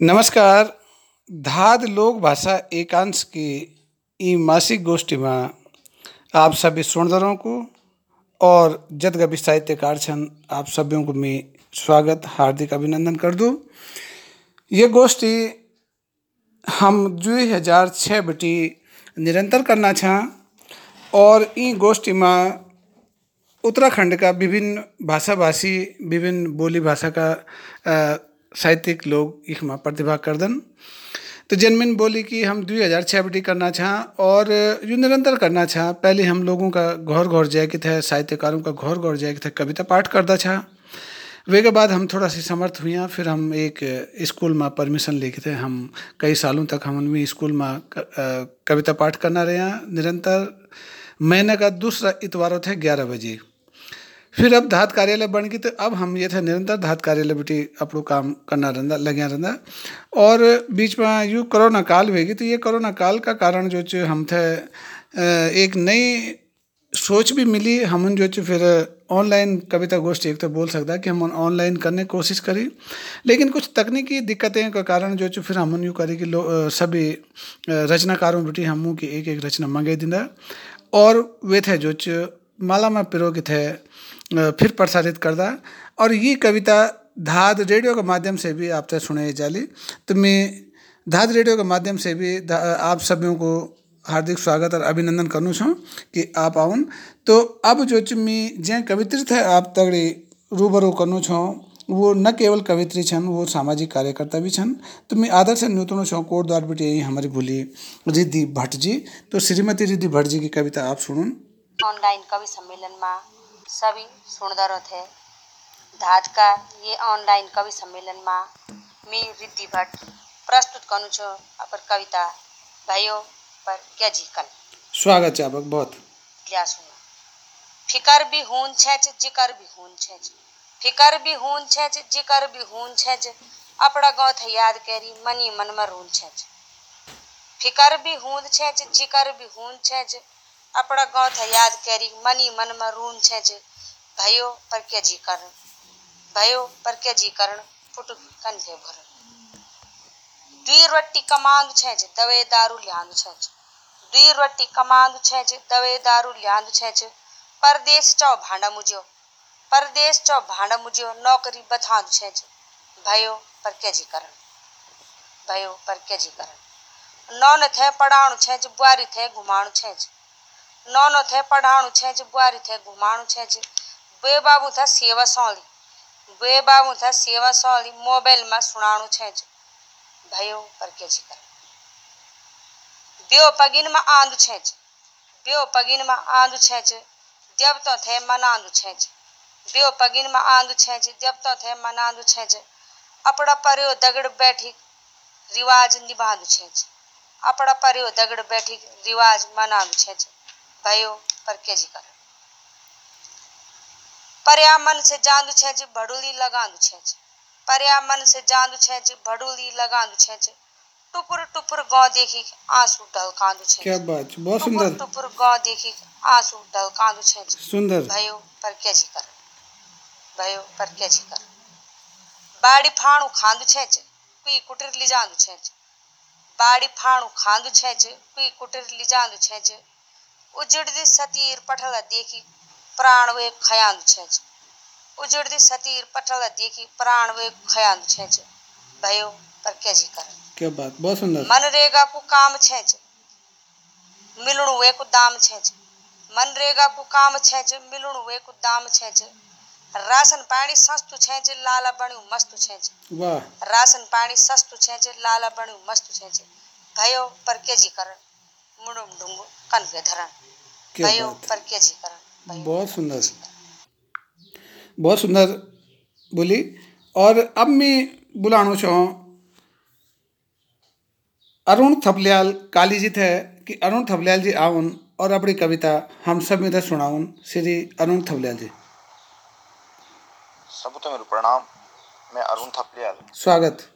नमस्कार। धाद लोक भाषा एकांश की ई मासिक गोष्ठी में आप सभी सुणदरों को और जदगबी साहित्यकार छन, आप सभी को मैं स्वागत, हार्दिक अभिनंदन कर दूँ। ये गोष्ठी हम दुई हज़ार छः बटी निरंतर करना छा और ई गोष्ठी में उत्तराखंड का विभिन्न भाषा भाषी विभिन्न बोली भाषा का साहित्यिक लोग इसमें प्रतिभा करदन। तो जनमिन बोली कि हम दुई हज़ार छः बटी करना छा और, यो निरंतर करना छा पहले हम लोगों का घर घर जाए के थे, साहित्यकारों का घर घर जाए के थे कविता पाठ करता छा वे के बाद हम थोड़ा सी समर्थ हुआ फिर हम एक स्कूल में परमिशन लेके थे हम कई सालों तक हम उनमें स्कूल में कविता पाठ करना रहे निरंतर। महीने का दूसरा इतवार थे ग्यारह बजे। फिर अब धात कार्यालय बन गई तो अब हम ये थे निरंतर धात कार्यालय बेटी अपनो काम करना रहता लग्या रहता और बीच में यू कोरोना काल हुएगी तो ये कोरोना काल का कारण जो च हम थे एक नई सोच भी मिली। हम जो च फिर ऑनलाइन कविता गोष्ठी एक तो बोल सकता है कि हम ऑनलाइन करने की कोशिश करी। लेकिन कुछ तकनीकी दिक्कतें के कारण जो फिर हम यूँ करी कि सभी रचनाकारों बेटी हमू की एक एक रचना मंगे दिंदा। और वे थे जो च माला में पिरो के थे फिर प्रसारित करदा। और ये कविता धाद रेडियो के माध्यम से भी आप तक सुनाई जाली। तो मैं धाद रेडियो के माध्यम से भी आप सभी को हार्दिक स्वागत और अभिनंदन करना छूँ कि आप आउन। तो अब जो मैं जै कवित्रित है आप तगड़ी रूबरू करना छूँ, वो न केवल कवित्री छन, वो सामाजिक कार्यकर्ता भी छन। तो मैं आदर से न्यूतनो छूँ कोट द्वार बेटी यही हमारी भूली रिद्धि भट्ट जी। तो श्रीमती रिद्धि भट्ट जी की कविता आप सुनून ऑनलाइन कवि सम्मेलन में सभी सुंदर थे। धात का ये ऑनलाइन कवि सम्मेलन में मैं रिद्धि भट्ट प्रस्तुत करूँ छो अपर कविता भयो पर क्या जिकन। स्वागत है आपक बहुत। क्या सुनो। फिकर भी हुन छे जिकर भी हुन छे फिकर भी हुन छे जिकर भी हुन छे छ गौ थे याद करी मनी मन में रून छे फिकर भी हुन छे जिकर भी हुन छे अपना गाँव थे, याद करी, मनी मन में रून छेच भयो पर के जी करण? भयो पर के जी करण? फुटुक कंधे भर। दुई रोटी कमांदु छेच दवे दारू ल्यांदु छेच दुई रोटी कमांदु छेच दवे दारू ल्यांदु छेच परदेश चौ भांडा मुझ्यो परदेश चौ भांडा मुझ्यो नौकरी बथांदु छेच भयो पर के जी करण? भयो पर के जी करण? नौन थे, पढ़ाणु छेच बुआरी थे, घुमाणु छेच नौनो थे पढ़ाणु छेच बुआरी थे घुमाणु छेच बे बाबू था सेवा सौली बे बाबू था सेवा सौली मोबाइल में सुनाणु छेच भयो पर के जी करण ब्यो पगिन में आंदु छेच ब्यो पगिन में आंदु छेच देवतो थे मनांदु छेच ब्यो पगिन में आंदु छेच देवतो थे मनांदु छेच अपड़ा पर्यो दगड़ बैठी रिवाज निभांदु छेच अपड़ा पर्यो दगड़ बैठी रिवाज मनांदु भयो पर के जी कर। पर्या मन से जांदु छेच भड़ुली लगांदु छेच पर्या मन से जांदु छेच भड़ुली लगांदु छेच टुपुर टुपुर गाँव देखी आँसू ढलकांदु छेच क्या बात छै, बहुत सुंदर। टुपुर गाँव देखी आँसू ढलकांदु छेच सुंदर। भयो पर के जी कर। भयो पर के जी कर। बाड़ी फाणु खांदु छेच कुई कुटिर लिजांदु छेच बाड़ी फाणु खांदु छेच कुई कुटिर लिजांदु छेच उजड़दी सतीर पठल देखी प्राण वे खयांदु छेच उजड़दी सतीर पठल देखी प्राण वे खयांदु छेच भयो पर के जी कर? क्या बात? बहुत सुंदर। मनरेगा को काम छेच मिलणु वे को दाम छेच मनरेगा को काम छेच मिलणु वे को दाम छेच राशन पानी सस्तु छेच लाला बण्यु मस्तु छेच वाह। राशन पानी सस्तु छेच लाला बण्यु मस्तु छेच भयो पर के जी करण मुडुम ढुंगु कनके धरण। क्या बात बहुत सुंदर। बहुत सुंदर बोली। और अब मैं बुलाणो छो अरुण थपलियाल काली जी थे कि अरुण थपलियाल जी आउन और अपनी कविता हम सब में सुनाउन श्री अरुण थपलियाल जी। सबूतो मेरो प्रणाम। मैं अरुण थपलियाल। स्वागत।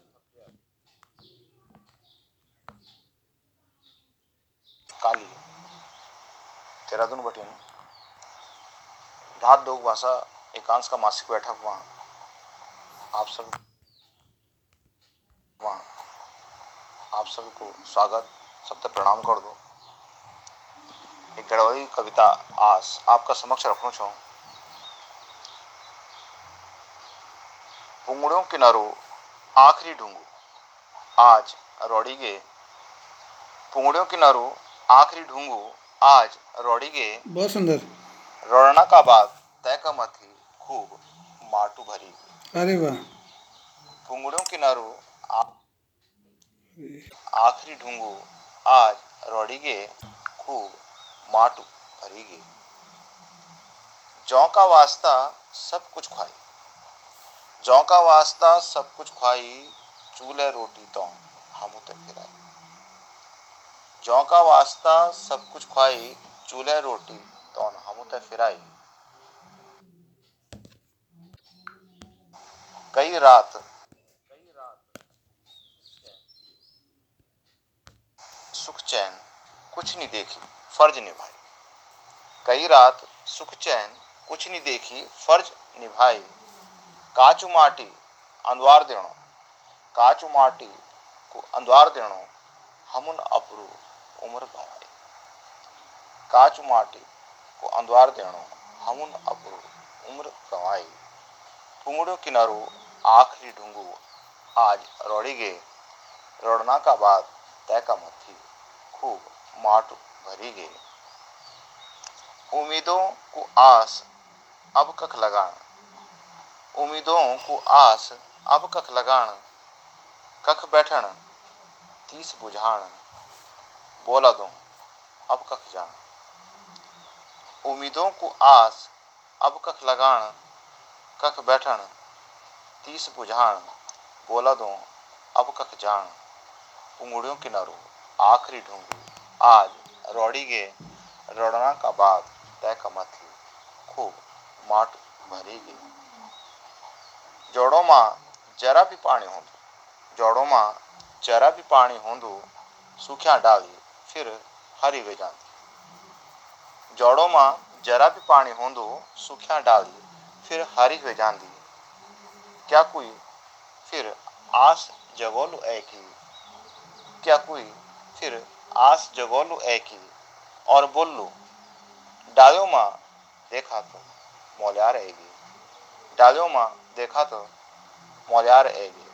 काली। देहरादून बटिन धात लोक भाषा एकांश का मासिक बैठक वहाँ। आप सब वहाँ। सबको स्वागत, सबसे प्रणाम कर दो। एक गढ़वाली कविता आस आपका समक्ष रखना चाहूँ। पुंगड़ों किनारो आखिरी ढूंगू आज रोड़ी गे पुंगड़ों किनारो आखिरी ढूंगू आज रोड़ी गे बहुत सुंदर। रोड़ना का बाग तय का मथी खूब माटू भरी। अरे वाह। पुंगड़ों किनारो आखिरी ढूंगू आज रोड़ी गे खूब माटू भरी गे जौ का वास्ता सब कुछ खाई जौ का वास्ता सब कुछ खाई चूल्हे रोटी तो हम उतर फिराई जौ का वास्ता सब कुछ खाई चूल्हे, रोटी तो हम उतर फिराई। कई रात। सुख चैन, कुछ नहीं देखी, फ़र्ज़ निभाई। कई रात, सुख चैन, कुछ नहीं देखी, फ़र्ज़ निभाई। काचू माटी अंदवार देणो। काचू माटी को अंदवार देणो हमुन अपरू उम्र गवाई काचू माटी को अंदवार देणो हमुन अपरू उम्र गवाई पुंगड़ो किनारो आखिरी ढूंगू आज रोड़ी गे। रोड़ना का बाद तय का मथी खूब माट भरी गई उम्मीदों को आस अब कख लगान उम्मीदों को आस अब कख लगान कख बैठन तीस बुझान बोला दो, अब कख जान उम्मीदों को आस, अब कख लगान कख बैठन तीस बुझान बोला दो, अब कख जान उंगड़ियों किनारो आखिरी ढूंढू। आज रोड़ी गे, रोड़ना का बाद तय का मथी खूब माट भरी गई जोड़ों माँ जरा भी पानी होंदो, जोड़ों माँ जरा भी पानी होंदो, सूखिया डाली फिर हरी वे जाती। जोड़ों माँ जरा भी पानी होंदो, सूख्या डाली, फिर हरी वे जाती क्या कोई फिर आस जगोलू ऐ की क्या कोई फिर आस जगोलू ऐ की और बोलू डालो माँ, देखा तो मौलियार आएगी डालो माँ, देखा तो मौलियार आएगी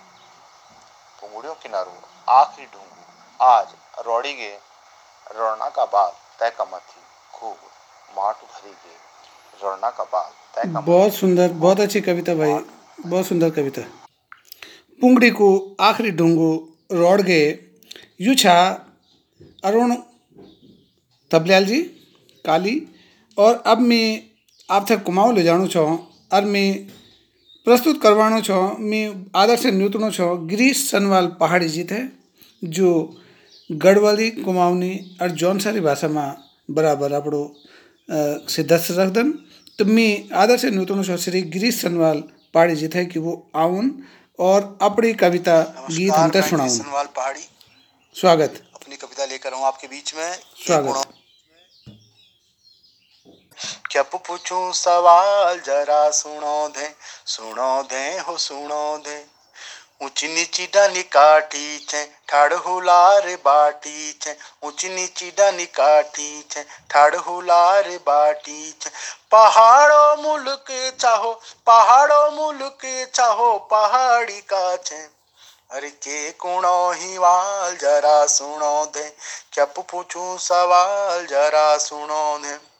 पुंगड़ियों किनारो आखिरी ढूंढू आज रोड़ी गे रोड़ना का बाद तय का मथी खूब माट भरी गे रोड़ना का बाद तय का बहुत सुंदर बहुत अच्छी कविता भाई बहुत सुंदर कविता। पुंगड़ी को आखिरी ढूंगो रोड गए। यू छा अरुण तबल्याल जी काली और अब मैं आप तक कुमाऊँ ले जाणु छो और मैं प्रस्तुत करवाणो छो मैं आदर से छो गिरीश सनवाल पहाड़ी जी थे जो गढ़वाली कुमाऊनी और जौनसारी भाषा में बराबर આપણો सिद्धस्थ रखदन तो मैं आदर से न्यूतनो छो श्री गिरीश सनवाल पहाड़ी जी थे कि वो आउन और अपनी कविता गीत नमस्कार हमते मैं सुनाऊं सनवाल पहाड़ी स्वागत अपनी कविता लेकर हूँ आपके बीच में एक स्वागत। गुणों- क्या पूछूं सवाल जरा सुनो दे सुनो दे हो सुनो दे ऊँची नीची डानी काठी छे, ठाड़ हुलार बाटी छे, ऊँची नीची डानी काठी छे, ठाड़ हुलार बाटी छे। पहाड़ो मुल्क चाहो, पहाड़ो मुल्क चाहो, पहाड़ी का छे। अरे के कुणो हिवाल जरा सुनो दे क्या पूछूँ सवाल जरा सुनो दे।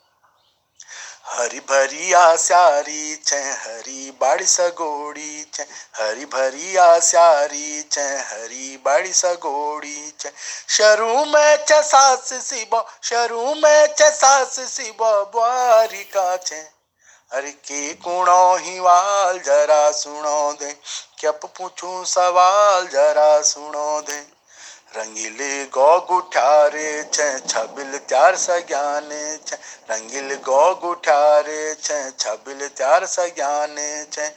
हरी भरी आस्यारी छे हरी बाड़ी सगोड़ी छे हरी भरी आस्यारी छे हरी बाड़ी सगोड़ी छे शरू में छे सास सिबो, शरू में छे सास सिबो, बुआरी का छे अरे के कुणो हिवाल जरा सुनो दे, क्या पूछूँ सवाल जरा सुनो दे। रंगीले गौ गुठारे छे, छबिल त्यार सज्ञाने छे। रंगील गौ गुठारे छे, छबिल त्यार सज्ञाने छे।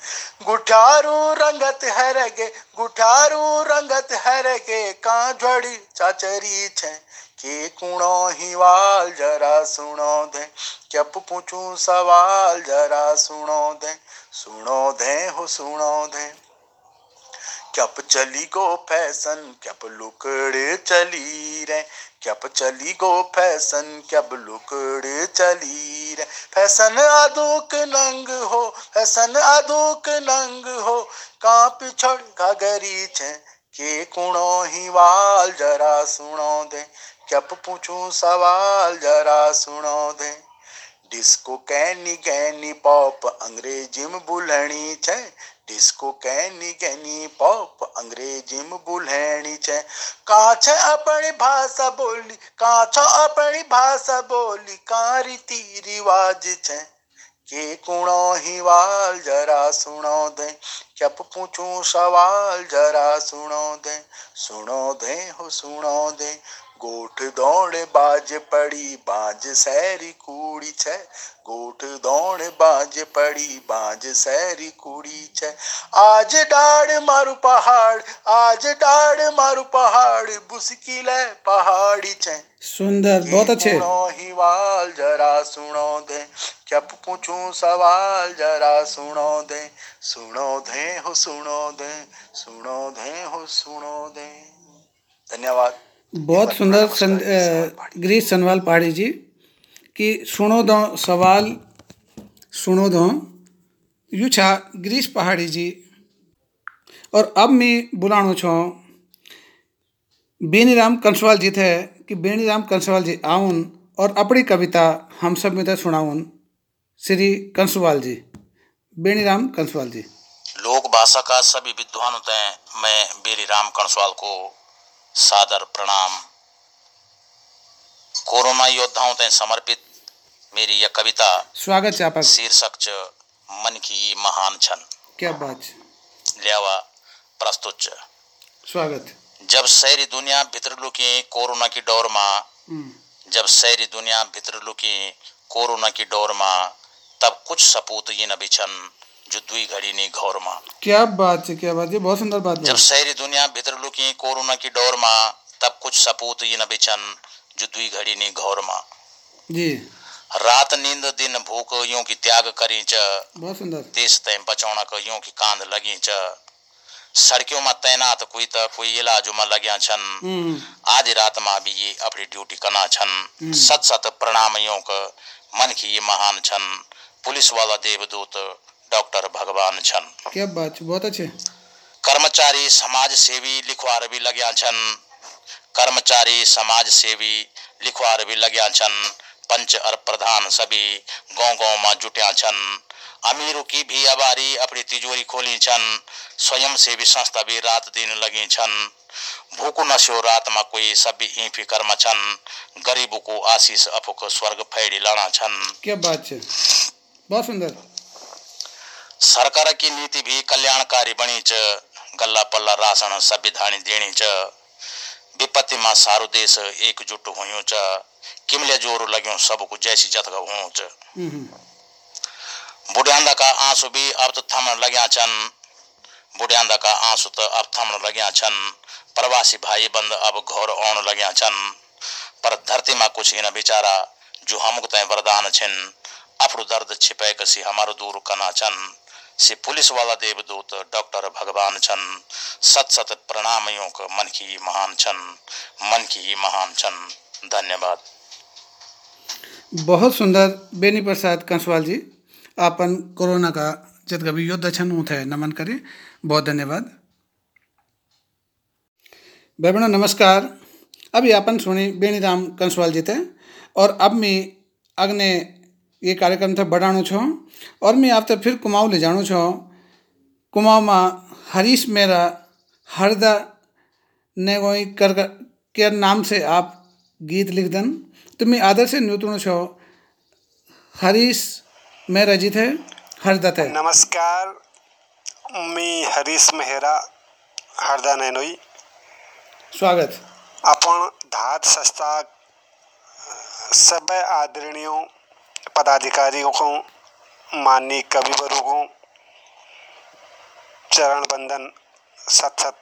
गुठारू रंगत हरगे, गुठारू रंगत हरगे कांझड़ी चाचरी छे। के कुणो हिवाल जरा सुनो दे क्या पूछूँ सवाल जरा सुनो दे। सुनो दे हो सुनो दे। क्यप चली गो फ़ैशन क्यप लुकड़ चली रे क्यप चली गो फ़ैशन क्यप लुकड़ चली रे फ़ैशन आदुक नंग हो, फ़ैशन आदुक नंग हो। का पिछड़ घगरी छे, के कुणो ही वाल जरा सुनो दे। क्यप पूछूँ सवाल जरा सुनो दे। डिस्को कैनी कैनी पॉप, अंग्रेज़ी में बुलहणी छे। डिस्को कैनी कैनी पॉप अंग्रेज़ी में बुलहणी छे। का छे अपनी भाषा बोली का छो अपनी भाषा बोली का रीति रिवाज छे। के कुणो ही वाल जरा सुनो दे क्या पूछूँ सवाल जरा सुनो दे। सुनो दे हो सुनो दे गोठ दौड़ बाज पड़ी बाज सैरी कूड़ी छे। गोठ दौड़ बाज पड़ी बाज सैरी कूड़ी छे। आज डाड़ मारू पहाड़ आज डाड़ मारू पहाड़ बुसकिल है पहाड़ी छे। सुंदर बहुत अच्छे। ही वाल जरा सुनो दे। क्या पूछूँ सवाल जरा सुनो दे। सुनो दे हो सुनो दे। सुनो दे हो सुनो दे। धन्यवाद। बहुत सुंदर गिरीश सनवाल पहाड़ी जी, कि सुनो दो, सवाल सुनो दो, यू छा गिरीश पहाड़ी जी। और अब मैं बुलाणो छो, बेनीराम कंसवाल जी थे, कि बेनीराम कंसवाल जी आउन और अपनी कविता हम सब में सुनाउन श्री कंसवाल जी, बेनीराम कंसवाल जी। लोक भाषा का सभी विद्वान होते हैं, मैं बेरी राम कणसवाल को सादर प्रणाम। कोरोना योद्धाओं ते समर्पित मेरी यह कविता स्वागत है आपका। शीर्षक च मन की महान छन। क्या बात। ल्यावा प्रस्तुत च। स्वागत। जब शहरी दुनिया भित्र लुकी कोरोना की डोर में हम्म, जब शहरी दुनिया भित्र लुकी कोरोना की डोर में तब कुछ सपूत ये न बिछन। जो दुई घड़ी नहीं घोर में। क्या बात है क्या बात है बहुत सुंदर बात जब शहरी दुनिया भित्र लुकी कोरोना की डोर में तब कुछ सपूत ये न बिछन जो दुई घड़ी नहीं घोर में। जी। रात नींद दिन भूख यूँ की त्याग करी च। बहुत सुंदर। देश तय बचाउन को यूँ की कांध लगी च। सड़कों में तैनात कोई त कोई इलाजों में लग्या छन। हम्म, आधी रात में भी ये अपनी ड्यूटी करना छन। सत सत प्रणाम योग मन की ये महान छन। पुलिस वाला देवदूत डॉक्टर भगवान छन। क्या बात है, बहुत अच्छे। कर्मचारी समाज सेवी लिखवार भी लग्या छन। कर्मचारी समाज सेवी लिखवार भी लग्या छन। पंच और प्रधान सभी गाँव गाँव में जुट्या छन। अमीरों की भी अबारी अपनी तिजोरी खोली छन। स्वयं सेवी संस्था भी रात दिन लगी छन। भूखो नशो रात में कोई सभी ई फिकर में छन। गरीबों को आशीष अफुक स्वर्ग फैड़ी लाना छन। क्या बात है बहुत सुंदर। सरकार की नीति भी कल्याणकारी बनी च। गल्ला पल्ला राशन संविधानी देनी च। विपत्ति में सारो देश एकजुट हुयो च। किमले ज़ोर लग्यो सबको जैसी जतक हुओ च। बुढ़ियांदा का आँसू भी अब तो थमन लग्या छन। बुढ़ियांदा का आँसू तो अब थमन लग्या छन। प्रवासी भाई बंद अब घर आउन लग्या छन। पर धरती में कुछ इन बेचारा जो हमको तय वरदान छिन। अपनो दर्द छिपै कसी हमारो दूर कना छन। से पुलिस वाला देवदूत, डॉक्टर भगवान छन सत सत प्रणामयों का मन की महान छन मन की महान छन धन्यवाद। बहुत सुंदर बेनी प्रसाद कंसवाल जी, आपन कोरोना का जत कभी योद्धा छन उठे नमन करे, बहुत धन्यवाद। भाई नमस्कार। अभी अपन सुनी बेनीराम कंसवाल जी थे और अब मैं अगने ये कार्यक्रम थे बढ़ाणु छो। और मैं आप फिर कुमाऊँ ले जाणु छो। कुमाऊँ में हरीश मेरा हरदा ने वही कर के नाम से आप गीत लिख दन। तो मैं आदर से न्यूतुण छो। हरीश मेरा जीत है हरदा थे। नमस्कार मैं हरीश मेहरा हरदा नैनोई स्वागत। अपन धात संस्था सब आदरणीयों पदाधिकारियों को माननीय कविवरों को चरण बंदन सत सत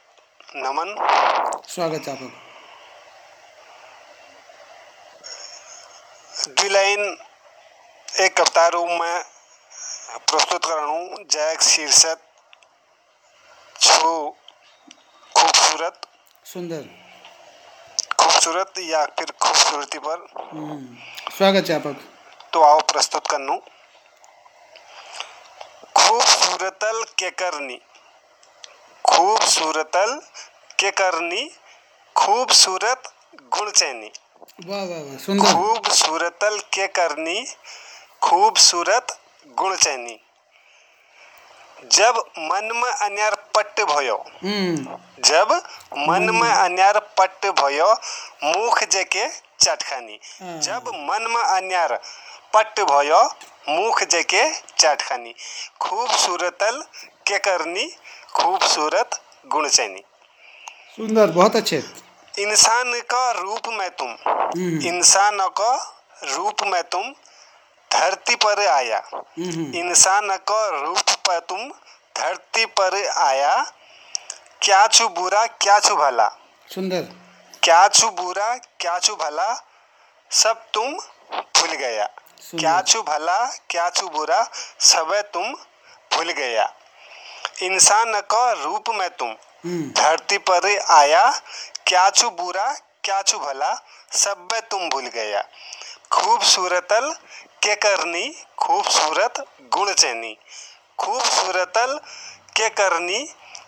नमन। स्वागत है आपका। द्वि लाइन एक कविता रूप में प्रस्तुत करणु जैक शीर्षक छु खूबसूरत। सुंदर। खूबसूरत या फिर खूबसूरती पर। हम्म, स्वागत है आपक। तो आओ प्रस्तुत करनू। खूबसूरतल के करनी खूबसूरतल के करनी खूबसूरत गुण चैनी वाह वाह वाह सुंदर। खूबसूरतल के करनी खूबसूरत गुण चैनी जब मन में अन्यार पट्ट भयो हम्म। जब मन में अन्यार पट्ट भयो मुख जेके चटखानी हाँ। जब मन में अन्यार पट्ट भयो मुख जेके चटखानी। खूबसूरतल के करनी खूबसूरत गुण चैनी सुंदर बहुत अच्छे। इंसान का रूप में तुम हम्म, इंसान का रूप में तुम धरती पर आया। हम्म, इंसान का रूप पर तुम धरती पर आया। क्या छु बुरा क्या छु भला? सुंदर। क्या छु बुरा क्या छु भला? सब तुम भूल गया। क्या छु भला क्या छु बुरा सब तुम भूल गया। इंसान का रूप में तुम। हम्म, धरती पर आया क्या छु बुरा क्या छु भला सब तुम भूल गया। खूबसूरतल के करनी खूबसूरत गुण चैनी। खूबसूरतल के करनी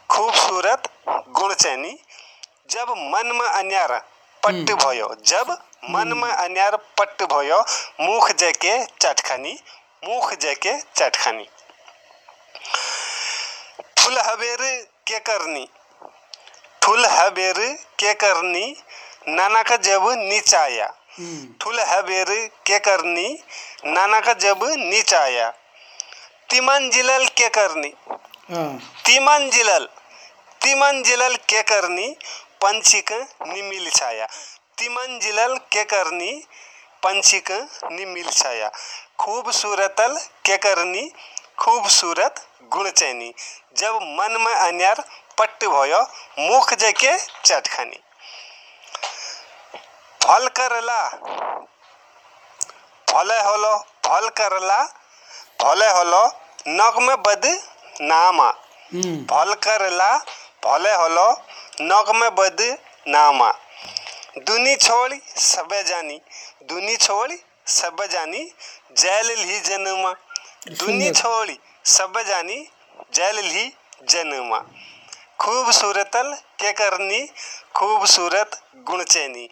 खूबसूरत गुण चैनी। जब मन में अन्यार पट्ट भयो। जब मन में अन्यार पट्ट भयो मुख जेके चटखनी मुख जेके चटखनी। फुल हवेर के करनी? ठुल हबेर के करनी? नाना का जब नीच आया हम्म, ठुल हबेर के करनी? नाना का जब नीच आया तिमन जिलल के करनी? हाँ। तिमन जिलल तिमन जिलल के करनी? पंछीक निमिल छाया। तिमन जिलल के करनी पंछीक निमिल छाया। खूबसूरतल के करनी खूबसूरत गुणचैनी जब मन में अन्यार पट्ट भयो मुख जके चटखनी। फल करला फले होलो फल करला फले होलो नग में बद नामा। हम्म। फल करला भले होलो नगमे बद नामा। दुनी छोड़ी सब जानी दुनी छोड़ी सब जानी जैल ली जनमा। दुनी छोड़ी सब जानी जैल ली जनमा। खूबसूरतल के करनी खूबसूरत गुणचैनी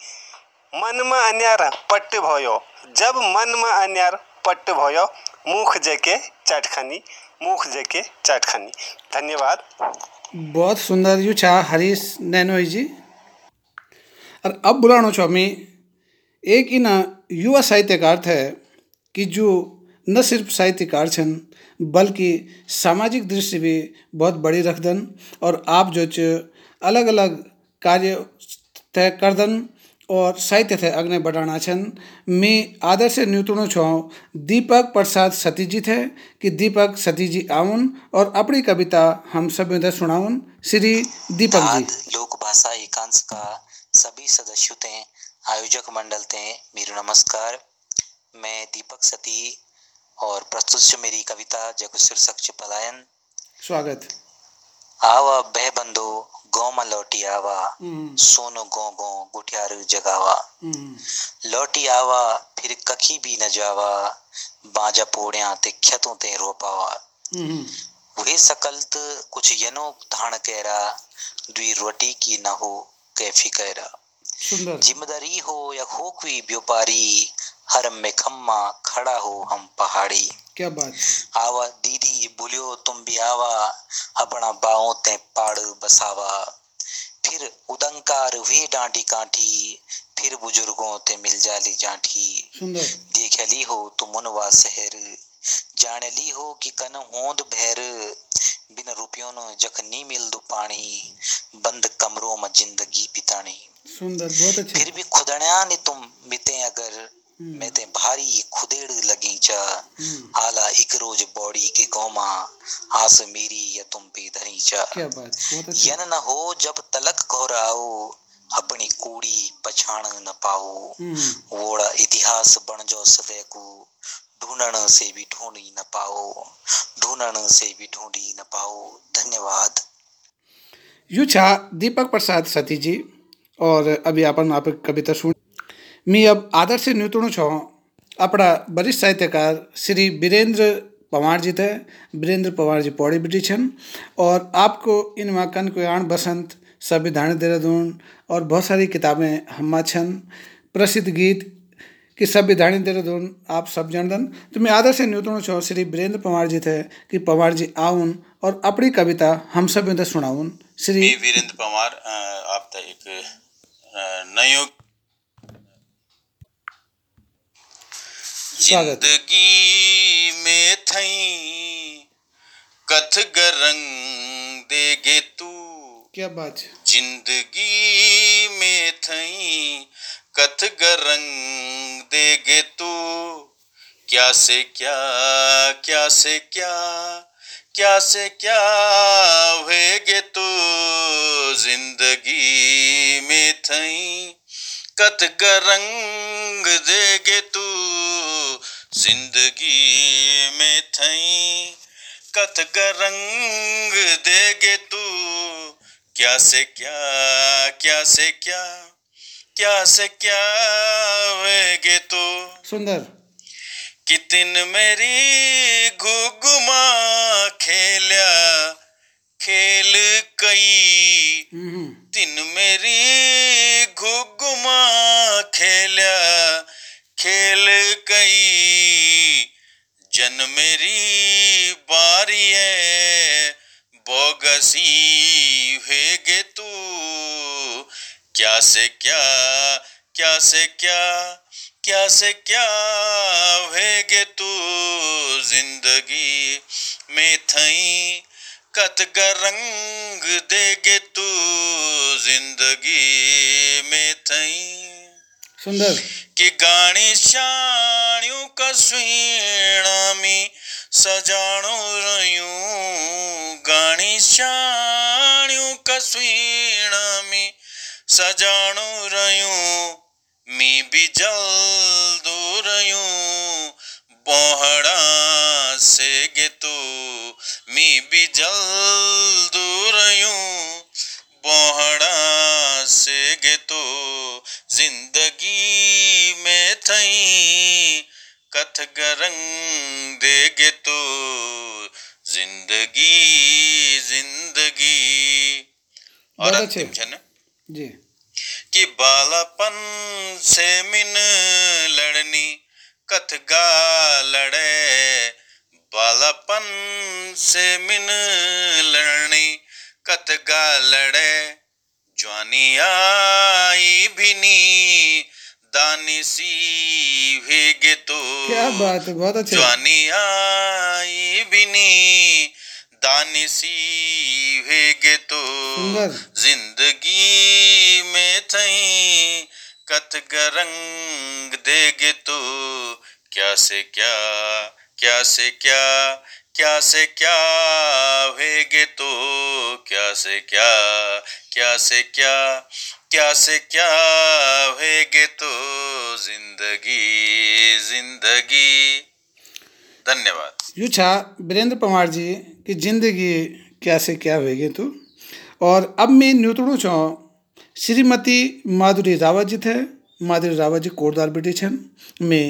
मन में अन्यार पट्ट भयो। जब मन में अन्यार पट्ट भयो मुख जेके चाटखानी मुख जेके चाटखानी। धन्यवाद। बहुत सुंदर यू छा, हरीश नैनोई जी। और अब बुलाणो हमें। एक इन युवा साहित्यकार थे कि जो न सिर्फ़ साहित्यकार छन, बल्कि सामाजिक दृष्टि भी बहुत बड़ी रखदन और आप जो च अलग अलग कार्य तय करदन। और साहित्य थे अग्नि बढ़ाना छन। मैं आदर से न्यूतणो छो। दीपक प्रसाद सती जी थे कि दीपक सती जी आउन और अपनी कविता हम सब सुनाउन। श्री दीपक जी। लोक भाषा एकांश का सभी सदस्यों ते आयोजक मंडल ते मेरू नमस्कार। मैं दीपक सती और प्रस्तुत मेरी कविता जग शीर्षक पलायन। स्वागत। आवा बह बंदो गौ में लौटी आवा। हम्म, सोनो गौ गौ गुठियार जगावा। हम्म, लौटी आवा फिर कखी भी न जावा। बाजा पोड़िया ते खेतों ते रोपावा। हम्म, वे सकल्त कुछ यनो धान कहरा दुई रोटी की न हो कैफी कहरा ज़िम्मेदारी हो या हो कोई व्यापारी हर में खम्मा खड़ा हो हम पहाड़ी। क्या बात आवा दीदी बोलियो तुम भी आवा अपना बाहों ते पाड़ बसावा। फिर उदंकार वे डांटी काठी फिर बुज़ुर्गों ते मिल जाली जाठी। देख ली हो तुम मुनवा शहर जान ली हो कि कन होंद भैर। बिन रुपयों न जख नी मिल दु पानी बंद कमरों में ज़िंदगी बितानी सुंदर बहुत अच्छा। फिर भी खुदण्या ने तुम मिते अगर। मैं ते भारी खुदेड़ लगी चा। हम्म, आला एक रोज बॉडी के गोमा आस मेरी या तुम पे धरी चा। क्या बात यन न हो जब तलक घोराओ अपनी कूड़ी पछाण न पाओ। हम्म, वोड़ा इतिहास बन जो सदै को ढूंढण से भी ढूंढी न पाओ। ढूंढण से भी ढूंढी न पाओ। धन्यवाद। यू छा दीपक प्रसाद सती जी और अभी अपन आप कविता सुन मी अब आदर से न्यूतणु छो। वरिष्ठ साहित्यकार श्री वीरेंद्र पवार जी थे। वीरेंद्र पवार जी पौड़ी बिटी छन और आपको इन माकन को आण बसंत, संविधान देहरादून और बहुत सारी किताबें हम्मा छन। प्रसिद्ध गीत कि संविधान देहरादून आप सब जानदन। तो मैं आदर से न्यूतणु छो, श्री वीरेंद्र पवार जी थे कि पवार जी आउन और अपनी कविता हम सब सुनाउन श्री वीरेंद्र पवार आप एक नयो स्वागत। ज़िंदगी में थई कथ गरंग देगे तू। क्या बात ज़िंदगी में थई कथ गरंग देगे तू। क्या से क्या क्या से क्या क्या से क्या होएगे तू। ज़िंदगी में थई कत गरंग देगे ज़िंदगी में थई कत गरंग देगे तू। क्या से क्या क्या से क्या क्या से क्या होएगे तू। सुंदर। कितिन मेरी घुगुमा खेल्या खेल कई। हम्म, तिन मेरी घुगुमा खेल्या खेल कई जन मेरी बारी है। बोगसी हेगे तू। क्या से क्या क्या से क्या क्या से क्या होएगे तू। ज़िंदगी में थई कत रंग देगे तू। ज़िंदगी में थई सुंदर। कि गाणी शाणियूं कसुईणा में सजाणो रहियूं। गाणी शाणियूं कसुईणा में सजाणो रहियूं। मी भी जल्दो रहियूं। बोहड़ा से गे तू मी भी जल्दो रहियूं। बोहड़ा से गे तो ज़िंदगी में थई कथ गरंग देगे तो ज़िंदगी ज़िंदगी। और अंतिम छन जी। कि बालापन से मिन लड़नी कथ गा लड़े। बालापन से मिन लड़नी कथ गा लड़े। ज्वानी आई भी नी दानी सी भेगे तो। क्या बात है बहुत अच्छे। ज्वानी आई भी नी दानी सी भेगे तो। ज़िंदगी में थई कथ गरंग देगे तो। क्या से क्या क्या से क्या क्या से क्या होएगे तो। क्या से क्या क्या से क्या क्या से क्या होएगे तो ज़िंदगी ज़िंदगी। धन्यवाद। यू छा वीरेंद्र पवार जी की ज़िंदगी क्या से क्या होएगी तू? और अब मैं न्यूतड़ू छो श्रीमती माधुरी रावत जी थे माधुरी रावत जी कोटदार बेटी छन। मैं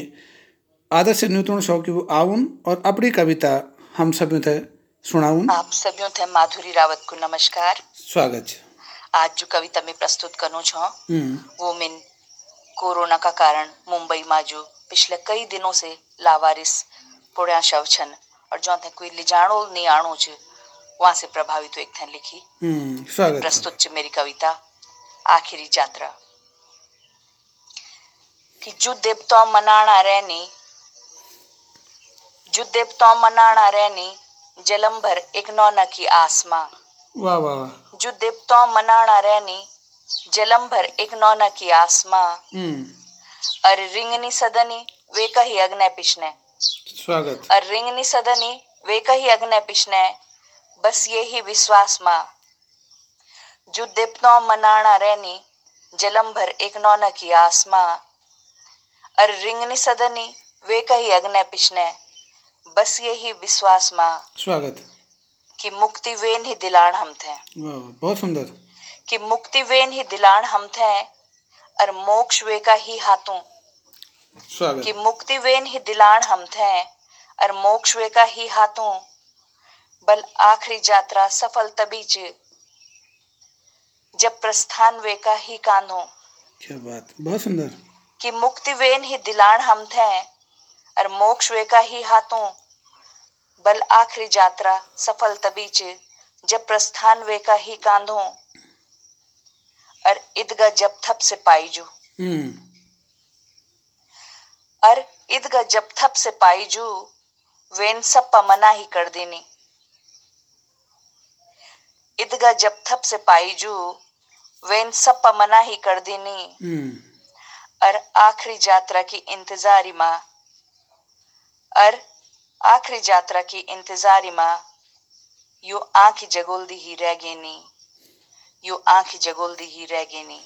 आदर से न्यूतड़ू छो कि वो आउन और अपनी कविता हम सभी थे सुनाउन आप सभी थे माधुरी रावत को नमस्कार। स्वागत छे आज जो कविता में प्रस्तुत करूँ छो हम्म, वो मिन कोरोना का कारण मुंबई में जो पिछले कई दिनों से लावारिस पुण्या शव छन और जो थे कोई लिजाणो नहीं आणो छ वहाँ से प्रभावित एक थे लिखी। हम्म। प्रस्तुत छ मेरी कविता आखिरी यात्रा। कि जो देवता मनाना रहनी जो देवता मनाना रहनी जलम भर एक नौना की आसमां। वाह वाह जो देवता मनाना रहनी जलम भर एक नौना की आसमां। हम्म, अर रिंगनी सदनी वे कही अग्नि पिछने। स्वागत। अर रिंगनी सदनी वे कही अग्नि पिछने। बस यही विश्वास माँ। जो देवता मनाना रहनी जलम भर एक नौना की आसमां। अर रिंगनी सदनी वे कही अग्नि पिछने। बस यही विश्वास माँ। स्वागत। कि मुक्ति वेन ही दिलाण हम थे। बहुत सुंदर। कि मुक्ति वेन ही दिलाण हम थे और मोक्ष वे का ही हाथों। कि मुक्ति वेन ही दिलाण हम थे और मोक्ष वे का ही हाथों। बल आखिरी यात्रा सफल तभी च जब प्रस्थान वे का ही कांधों क्या बात बहुत सुंदर। कि मुक्ति वेन ही दिलाण हम थे और मोक्ष वे का ही हाथों। बल आखिरी यात्रा सफल तभी च जब प्रस्थान वे का ही कांधों और ईदगा जब थप से पाई जो हम्म। और ईदगा जब थप से पाई जो वेन सब मना ही कर देनी। ईदगा जब थप से पाई जो वेन सब मना ही कर देनी। हम्म। और आखिरी यात्रा की इंतजारी माँ। और आखिरी यात्रा की इंतजारी माँ यू आंखी जगोल्दी ही रह गेनी यू आंखी जगोल्दी ही रह गेनी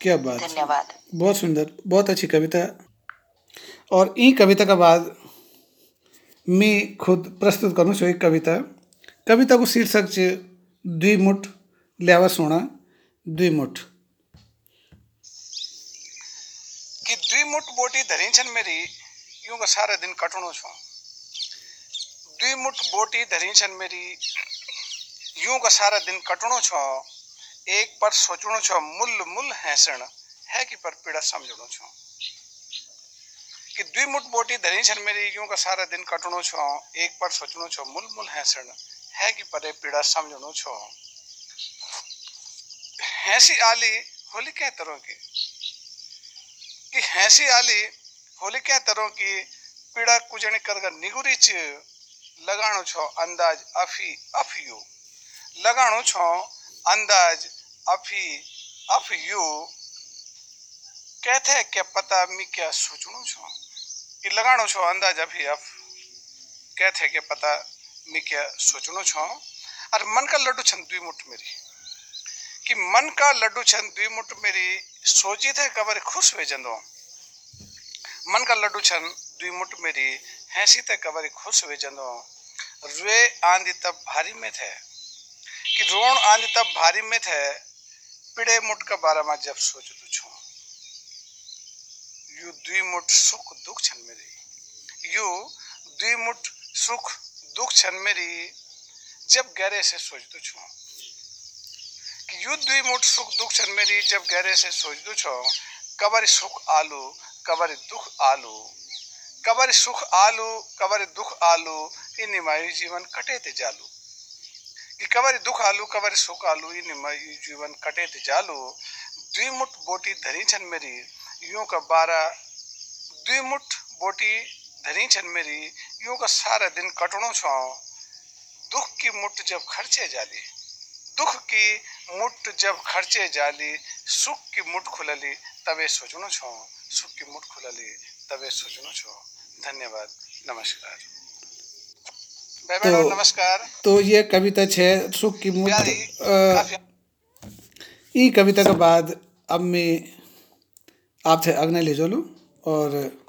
क्या बात धन्यवाद। बहुत सुंदर बहुत अच्छी कविता। और ई कविता का बाद मैं खुद प्रस्तुत करूँ छो एक कविता। कविता को शीर्षक छ द्विमुठ ल्यावा सोना द्विमुठ कि द्विमुठ बोटी धरी छन् मेरी यूँ का सारा दिन कटणो छो। द्विमुठ बोटी धरी छन् मेरी। यूँ का सारा दिन कटणो छो, एक पर सोचणो छो, मूल मुल हैसण, है कि पर पीड़ा समझणो छो? कि द्विमुठ बोटी धरी छन् मेरी, यूँ का सारा दिन कटणो छो, एक पर सोचणो छो, मुल मुल हैसण, है कि पर पीड़ा समझणो छो? हैसी आली होली कै तरह की? कि हैसी आली होली कै तरह की, पीड़ा कुजणी करगा निगुरी च लगाणो छो अंदाज अफी अफियो लगाणो छो अंदाज अफी अफियो कहते क्या पता मी क्या सोचणो छो कि लगाणो छो अंदाज अफी अफ कहते क्या पता मी क्या सोचणो छो और मन का लड्डू छन दुई मुठ मेरी कि मन का लड्डू छन दुई मुठ मेरी सोची थे कबर खुश वे जंदो मन का लड्डू छन दुई मुठ मेरी हैसी ते कबर खुश वे जंदो। रे आंधी तब भारी में थे। कि रोण आंधी तब भारी में थे, पिड़े मुठ का बारे में जब सोच दू छो। यू दुई मुठ सुख दुख छन मेरी। यू दुई मुठ सुख दुख छन मेरी, जब गहरे से सोच दू छो। कि युद्ध दुई मुठ सुख दुख छन मेरी, जब गहरे से सोचदू छो। कबर सुख आलू, कबर दुख आलू। कबर सुख आलू कबर दुख आलू इन निमायु जीवन कटे ते जालू। कि कबर दुख आलू कबर सुख आलू इन निमायु जीवन कटे ते जालू। दुई मुठ बोटी धरी छन मेरी, यूँ का बारह दुई मुठ बोटी धरी छन मेरी, यूँ का सारा दिन कटणो छो। दुख की मुठ जब खर्चे जाली, दुख की मुठ जब खर्चे जाली, सुख की मुठ खुलली तबे सोचणो छो। सुख की मुठ खुलली तबे सोचणो छो। धन्यवाद। नमस्कार। तो- नमस्कार। तो ये कविता छे सुख की ई कविता के बाद अब मैं आपसे अग्नि ले चलूँ और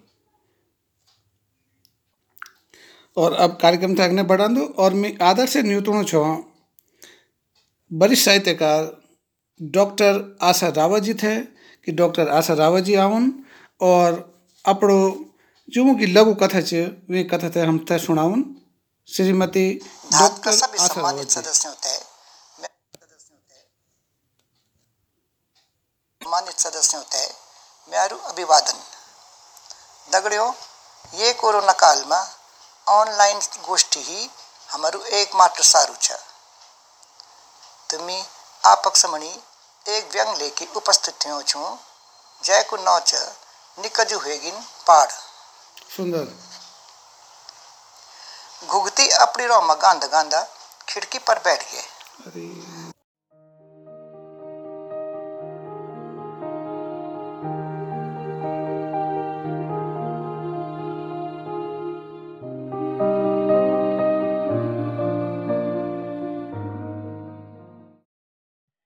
और अब कार्यक्रम से अग्नि बढ़ा दूँ और मैं आदर से न्यूतणो छो। वरिष्ठ साहित्यकार डॉक्टर आशा रावत जी थे कि डॉक्टर आशा रावत जी आउन और अपड़ो जो की लघु कथा छ वे कथा थे हम तय सुनावन श्रीमती डॉक्टर आशा सम्मानित सदस्यों तय सम्मानित सदस्यों तय म्यारू अभिवादन। दगड़ियों ये कोरोना काल में ऑनलाइन गोष्ठी ही हमारू एकमात्र सारू छ। तुम्ही आपक समणी एक व्यंग लेके उपस्थित थियो छूं जयको नौ छ निकजु हेगिन पाड़। सुंदर। घुगती अपनी रोमा गांधा गांधा खिड़की पर बैठ गए अरे।